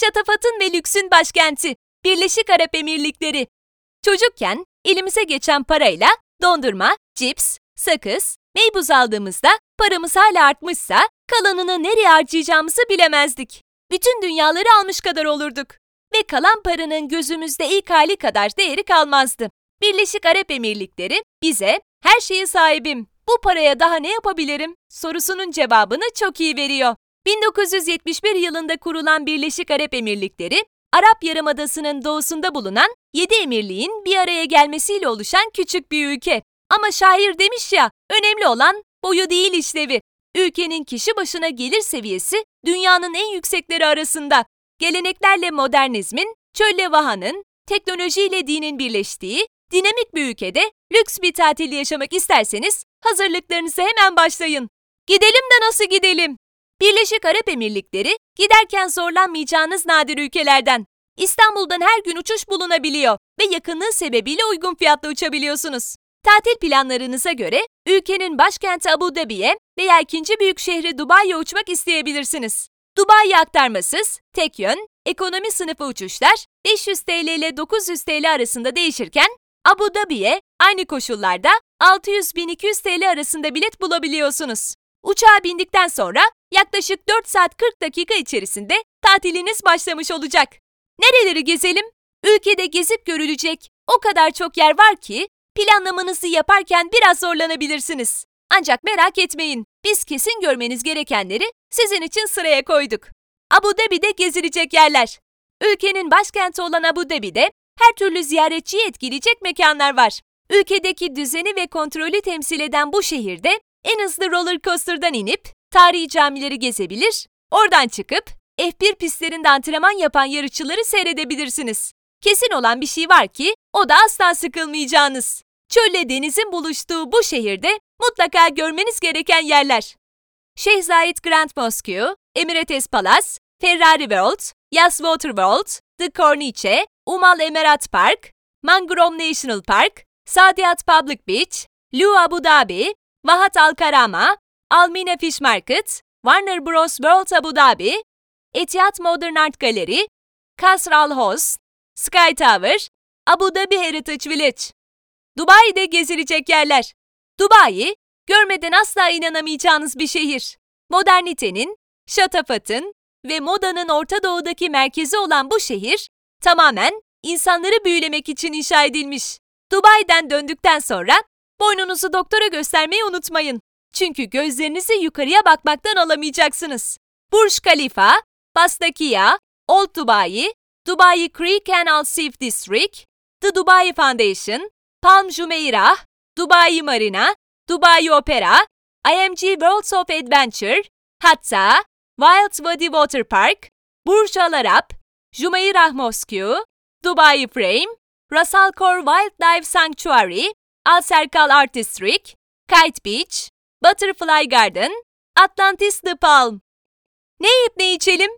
Şatafatın ve lüksün başkenti, Birleşik Arap Emirlikleri. Çocukken elimize geçen parayla dondurma, cips, sakız, meybuz aldığımızda paramız hala artmışsa kalanını nereye harcayacağımızı bilemezdik. Bütün dünyaları almış kadar olurduk. Ve kalan paranın gözümüzde ilk hali kadar değeri kalmazdı. Birleşik Arap Emirlikleri bize her şeye sahibim, bu paraya daha ne yapabilirim sorusunun cevabını çok iyi veriyor. 1971 yılında kurulan Birleşik Arap Emirlikleri, Arap Yarımadası'nın doğusunda bulunan 7 emirliğin bir araya gelmesiyle oluşan küçük bir ülke. Ama şair demiş ya, önemli olan boyu değil işlevi. Ülkenin kişi başına gelir seviyesi dünyanın en yüksekleri arasında. Geleneklerle modernizmin, çölle vahanın, teknolojiyle dinin birleştiği, dinamik bir ülkede lüks bir tatil yaşamak isterseniz hazırlıklarınızı hemen başlayın. Gidelim de nasıl gidelim? Birleşik Arap Emirlikleri giderken zorlanmayacağınız nadir ülkelerden. İstanbul'dan her gün uçuş bulunabiliyor ve yakınlığı sebebiyle uygun fiyatla uçabiliyorsunuz. Tatil planlarınıza göre ülkenin başkenti Abu Dhabi'ye veya ikinci büyük şehri Dubai'ye uçmak isteyebilirsiniz. Dubai aktarmasız, tek yön, ekonomi sınıfı uçuşlar 500 TL ile 900 TL arasında değişirken Abu Dhabi'ye aynı koşullarda 600-1200 TL arasında bilet bulabiliyorsunuz. Uçağa bindikten sonra yaklaşık 4 saat 40 dakika içerisinde tatiliniz başlamış olacak. Nereleri gezelim? Ülkede gezip görülecek o kadar çok yer var ki planlamanızı yaparken biraz zorlanabilirsiniz. Ancak merak etmeyin, biz kesin görmeniz gerekenleri sizin için sıraya koyduk. Abu Dhabi'de gezilecek yerler. Ülkenin başkenti olan Abu Dhabi'de her türlü ziyaretçiyi etkileyecek mekanlar var. Ülkedeki düzeni ve kontrolü temsil eden bu şehirde en hızlı roller coaster'dan inip tarihi camileri gezebilir, oradan çıkıp F1 pistlerinde antrenman yapan yarışçıları seyredebilirsiniz. Kesin olan bir şey var ki o da asla sıkılmayacağınız. Çölle denizin buluştuğu bu şehirde mutlaka görmeniz gereken yerler. Şeyh Zayed Grand Mosque, Emirates Palace, Ferrari World, Yas Water World, The Corniche, Umal Emirat Park, Mangrove National Park, Saadiyat Public Beach, Lu Abu Dhabi, Vahat Al Karama, Almina Fish Market, Warner Bros. World Abu Dhabi, Etihad Modern Art Gallery, Kasr Al Host, Sky Tower, Abu Dhabi Heritage Village. Dubai'de gezilecek yerler. Dubai, görmeden asla inanamayacağınız bir şehir. Modernitenin, şatafatın ve modanın Orta Doğu'daki merkezi olan bu şehir, tamamen insanları büyülemek için inşa edilmiş. Dubai'den döndükten sonra boynunuzu doktora göstermeyi unutmayın. Çünkü gözlerinizi yukarıya bakmaktan alamayacaksınız. Burj Khalifa, Bastakia, Old Dubai, Dubai Creek Canal Seaf District, The Dubai Foundation, Palm Jumeirah, Dubai Marina, Dubai Opera, IMG Worlds of Adventure, hatta Wild Wadi Water Park, Burj Al Arab, Jumeirah Mosque, Dubai Frame, Core Wildlife Sanctuary, Al Serkal Art District, Kite Beach, Butterfly Garden, Atlantis The Palm. Ne yiyip ne içelim?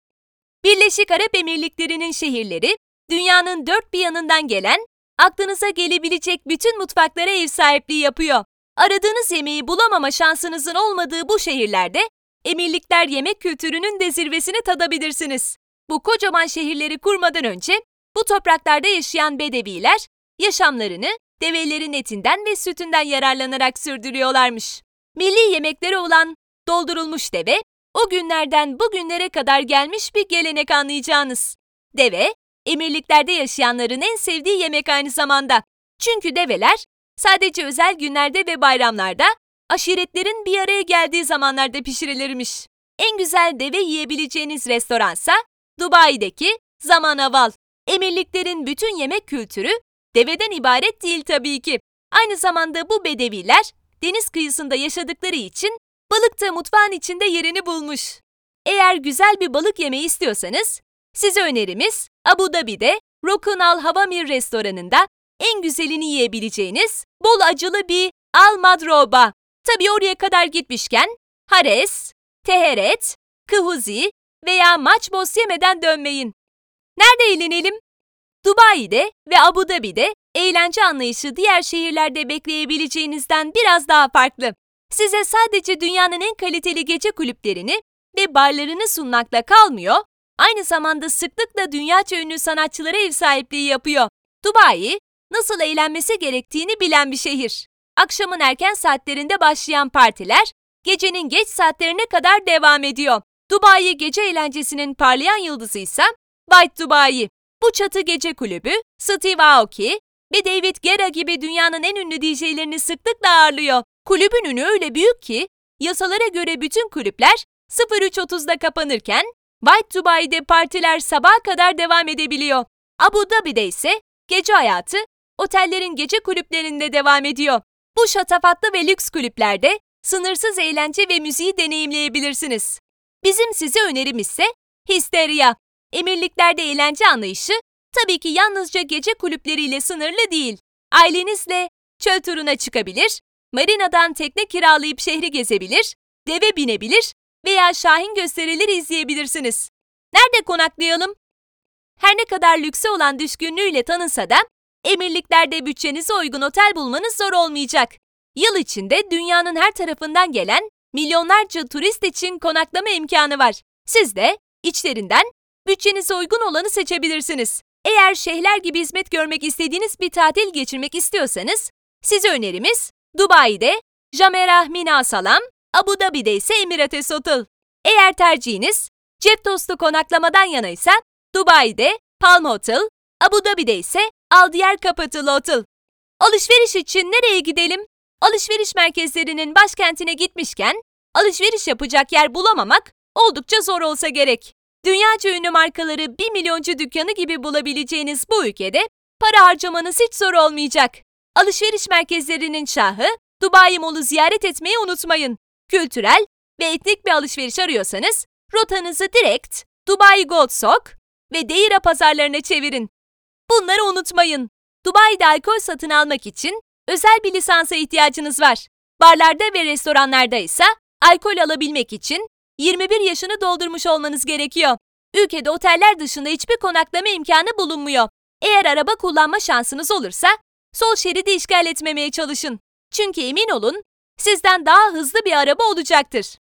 Birleşik Arap Emirlikleri'nin şehirleri, dünyanın dört bir yanından gelen, aklınıza gelebilecek bütün mutfaklara ev sahipliği yapıyor. Aradığınız yemeği bulamama şansınızın olmadığı bu şehirlerde, emirlikler yemek kültürünün de zirvesini tadabilirsiniz. Bu kocaman şehirleri kurmadan önce, bu topraklarda yaşayan bedeviler, yaşamlarını develerin etinden ve sütünden yararlanarak sürdürüyorlarmış. Milli yemekleri olan doldurulmuş deve, o günlerden bugünlere kadar gelmiş bir gelenek anlayacağınız. Deve, emirliklerde yaşayanların en sevdiği yemek aynı zamanda. Çünkü develer sadece özel günlerde ve bayramlarda, aşiretlerin bir araya geldiği zamanlarda pişirilirmiş. En güzel deve yiyebileceğiniz restoransa Dubai'deki Zaman Aval. Emirliklerin bütün yemek kültürü deveden ibaret değil tabii ki. Aynı zamanda bu bedeviler deniz kıyısında yaşadıkları için balık da mutfağın içinde yerini bulmuş. Eğer güzel bir balık yemeği istiyorsanız, size önerimiz Abu Dhabi'de Rokun Al Havamir restoranında en güzelini yiyebileceğiniz bol acılı bir Al Madroba. Tabii oraya kadar gitmişken Hares, Teheret, Kıhuzi veya Maçbos yemeden dönmeyin. Nerede eğlenelim? Dubai'de ve Abu Dhabi'de eğlence anlayışı diğer şehirlerde bekleyebileceğinizden biraz daha farklı. Size sadece dünyanın en kaliteli gece kulüplerini ve barlarını sunmakla kalmıyor, Aynı zamanda sıklıkla dünyaca ünlü sanatçılara ev sahipliği yapıyor. Dubai, nasıl eğlenmesi gerektiğini bilen bir şehir. Akşamın erken saatlerinde başlayan partiler, gecenin geç saatlerine kadar devam ediyor. Dubai gece eğlencesinin parlayan yıldızı ise White Dubai. Bu çatı gece kulübü, Steve Aoki ve David Guerra gibi dünyanın en ünlü DJ'lerini sıklıkla ağırlıyor. Kulübün ünü öyle büyük ki, yasalara göre bütün kulüpler 03.30'da kapanırken, White Dubai'de partiler sabaha kadar devam edebiliyor. Abu Dhabi'de ise gece hayatı otellerin gece kulüplerinde devam ediyor. Bu şatafatlı ve lüks kulüplerde sınırsız eğlence ve müziği deneyimleyebilirsiniz. Bizim size önerimiz ise Histeria. Emirliklerde eğlence anlayışı tabii ki yalnızca gece kulüpleriyle sınırlı değil. Ailenizle çöl turuna çıkabilir, marinadan tekne kiralayıp şehri gezebilir, deve binebilir veya şahin gösterileri izleyebilirsiniz. Nerede konaklayalım? Her ne kadar lükse olan düşkünlüğüyle tanınsa da emirliklerde bütçenize uygun otel bulmanız zor olmayacak. Yıl içinde dünyanın her tarafından gelen milyonlarca turist için konaklama imkanı var. Siz de içlerinden bütçenize uygun olanı seçebilirsiniz. Eğer şehirler gibi hizmet görmek istediğiniz bir tatil geçirmek istiyorsanız, size önerimiz Dubai'de Jamerah Mina Salam, Abu Dhabi'de ise Emirates Hotel. Eğer tercihiniz cep dostu konaklamadan yanaysa Dubai'de Palm Hotel, Abu Dhabi'de ise Aldiyer Capital Hotel. Alışveriş için nereye gidelim? Alışveriş merkezlerinin başkentine gitmişken alışveriş yapacak yer bulamamak oldukça zor olsa gerek. Dünyaca ünlü markaları bir milyoncu dükkanı gibi bulabileceğiniz bu ülkede para harcamanız hiç zor olmayacak. Alışveriş merkezlerinin şahı Dubai Mall'u ziyaret etmeyi unutmayın. Kültürel ve etnik bir alışveriş arıyorsanız rotanızı direkt Dubai Gold Sock ve Deira pazarlarına çevirin. Bunları unutmayın. Dubai'de alkol satın almak için özel bir lisansa ihtiyacınız var. Barlarda ve restoranlarda ise alkol alabilmek için 21 yaşını doldurmuş olmanız gerekiyor. Ülkede oteller dışında hiçbir konaklama imkanı bulunmuyor. Eğer araba kullanma şansınız olursa sol şeridi işgal etmemeye çalışın. Çünkü emin olun sizden daha hızlı bir araba olacaktır.